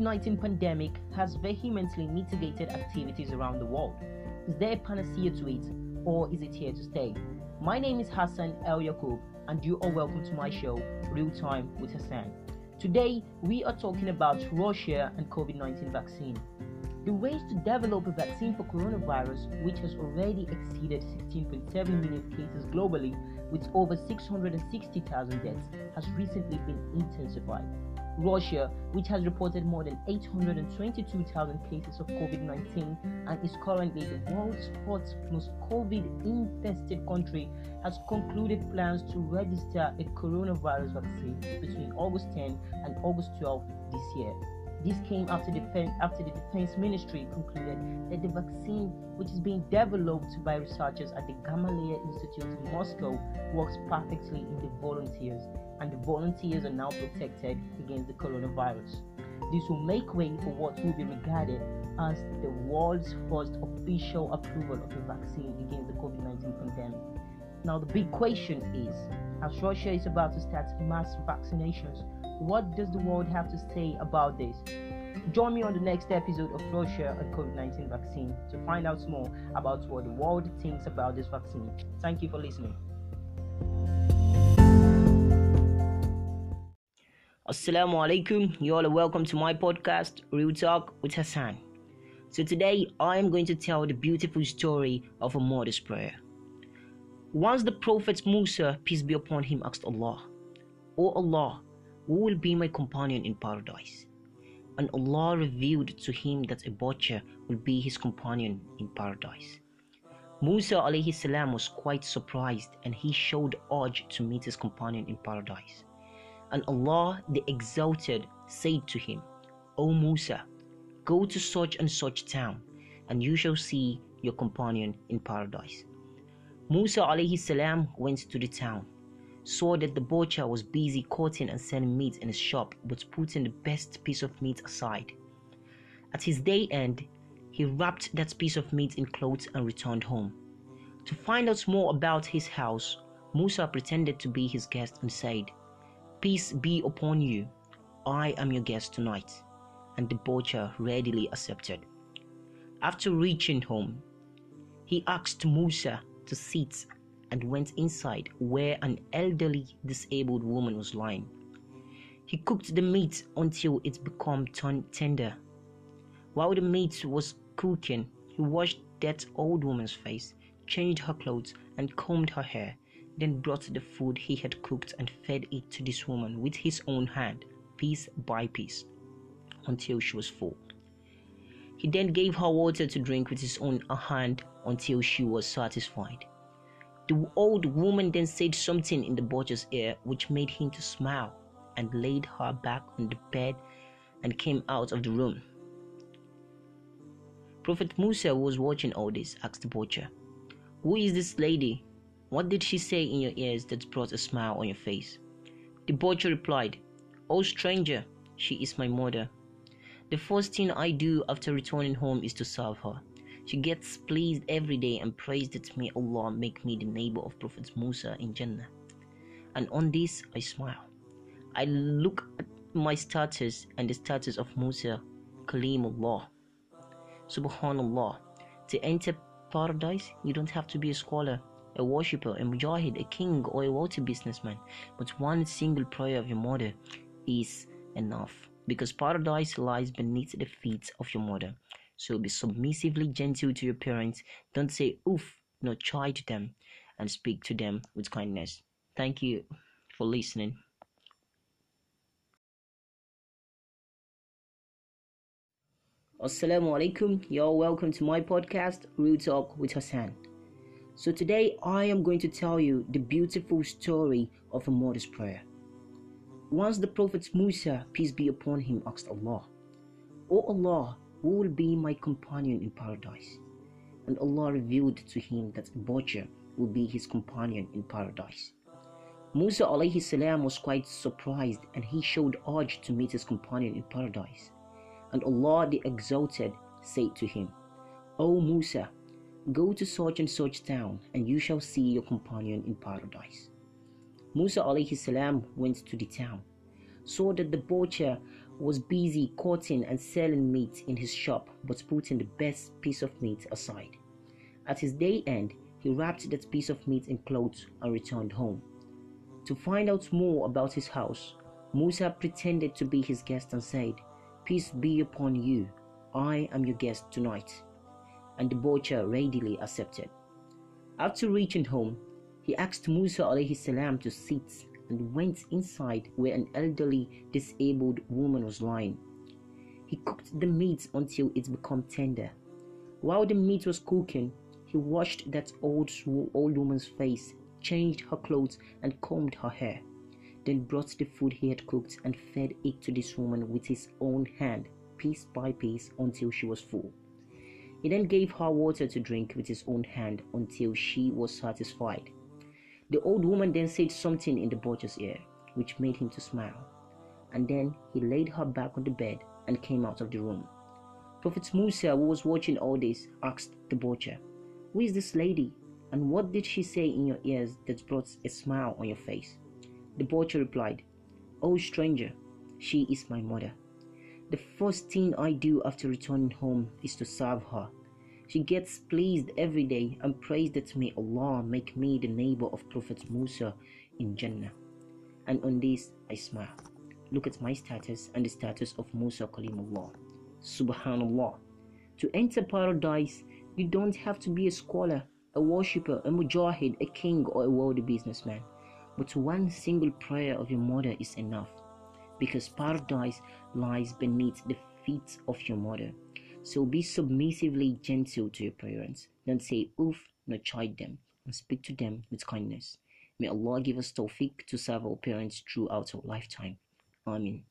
COVID 19 pandemic has vehemently mitigated activities around the world. Is there a panacea to it, or is it here to stay? My name is Hassan El Yaqub, and you are welcome to my show, Real Time with Hassan. Today, we are talking about Russia and COVID 19 vaccine. The race to develop a vaccine for coronavirus, which has already exceeded 16.7 million cases globally with over 660,000 deaths, has recently been intensified. Russia, which has reported more than 822,000 cases of COVID 19 and is currently the world's fourth most COVID infested country, has concluded plans to register a coronavirus vaccine between August 10 and August 12 this year. This came after, defense, after the Defense Ministry concluded that the vaccine, which is being developed by researchers at the Gamaleya Institute in Moscow, works perfectly in the volunteers, and the volunteers are now protected against the coronavirus. This will make way for what will be regarded as the world's first official approval of a vaccine against the COVID 19 pandemic. Now, the big question is as Russia is about to start mass vaccinations, what does the world have to say about this? Join me on the next episode of Russia and COVID 19 vaccine to find out more about what the world thinks about this vaccine. Thank you for listening. Assalamu alaikum. You all are welcome to my podcast, Real Talk with Hassan. So, today I am going to tell the beautiful story of a mother's prayer. Once the Prophet Musa, peace be upon him, asked Allah, O Allah, who will be my companion in paradise? And Allah revealed to him that a butcher will be his companion in paradise. Musa alayhi salam was quite surprised and he showed urge to meet his companion in paradise. And Allah the Exalted said to him, O Musa, go to such and such town and you shall see your companion in paradise. Musa alayhi salam went to the town saw that the butcher was busy cutting and selling meat in his shop but putting the best piece of meat aside. At his day end, he wrapped that piece of meat in clothes and returned home. To find out more about his house, Musa pretended to be his guest and said, Peace be upon you, I am your guest tonight. And the butcher readily accepted. After reaching home, he asked Musa to sit and went inside where an elderly disabled woman was lying. He cooked the meat until it became tender. While the meat was cooking, he washed that old woman's face, changed her clothes, and combed her hair, then brought the food he had cooked and fed it to this woman with his own hand, piece by piece, until she was full. He then gave her water to drink with his own hand until she was satisfied. The old woman then said something in the butcher's ear which made him to smile and laid her back on the bed and came out of the room. Prophet Musa was watching all this, asked the butcher, Who is this lady? What did she say in your ears that brought a smile on your face? The butcher replied, O stranger, she is my mother. The first thing I do after returning home is to serve her. She gets pleased every day and prays that may Allah make me the neighbor of Prophet Musa in Jannah. And on this I smile. I look at my status and the status of Musa, Kalimullah. Subhanallah. To enter paradise, you don't have to be a scholar, a worshipper, a mujahid, a king, or a wealthy businessman, but one single prayer of your mother is enough because paradise lies beneath the feet of your mother. So be submissively gentle to your parents. Don't say oof, nor chide them, and speak to them with kindness. Thank you for listening. Assalamu alaikum. You're welcome to my podcast, Real Talk with Hassan. So today I am going to tell you the beautiful story of a mother's prayer. Once the Prophet Musa, peace be upon him, asked Allah, O Allah, who will be my companion in paradise? And Allah revealed to him that a butcher will be his companion in paradise. Musa alayhi salam was quite surprised and he showed urge to meet his companion in paradise. And Allah the Exalted said to him, O Musa, go to such and such town and you shall see your companion in paradise. Musa alayhi salam went to the town, saw that the butcher was busy cutting and selling meat in his shop but putting the best piece of meat aside. At his day end, he wrapped that piece of meat in clothes and returned home. To find out more about his house, Musa pretended to be his guest and said, Peace be upon you, I am your guest tonight. And the butcher readily accepted. After reaching home, he asked Musa salam to sit and went inside where an elderly disabled woman was lying. He cooked the meat until it became tender. While the meat was cooking, he washed that old old woman's face, changed her clothes, and combed her hair. Then brought the food he had cooked and fed it to this woman with his own hand, piece by piece, until she was full. He then gave her water to drink with his own hand until she was satisfied. The old woman then said something in the butcher's ear, which made him to smile, and then he laid her back on the bed and came out of the room. Prophet Musa, who was watching all this, asked the butcher, Who is this lady, and what did she say in your ears that brought a smile on your face? The butcher replied, O stranger, she is my mother. The first thing I do after returning home is to serve her she gets pleased every day and prays that may Allah make me the neighbor of Prophet Musa in Jannah. And on this I smile. Look at my status and the status of Musa Kalimullah. Subhanallah. To enter paradise, you don't have to be a scholar, a worshipper, a mujahid, a king, or a worldly businessman. But one single prayer of your mother is enough. Because paradise lies beneath the feet of your mother. So be submissively gentle to your parents. Don't say oof, nor chide them, and speak to them with kindness. May Allah give us tawfiq to serve our parents throughout our lifetime. Amin.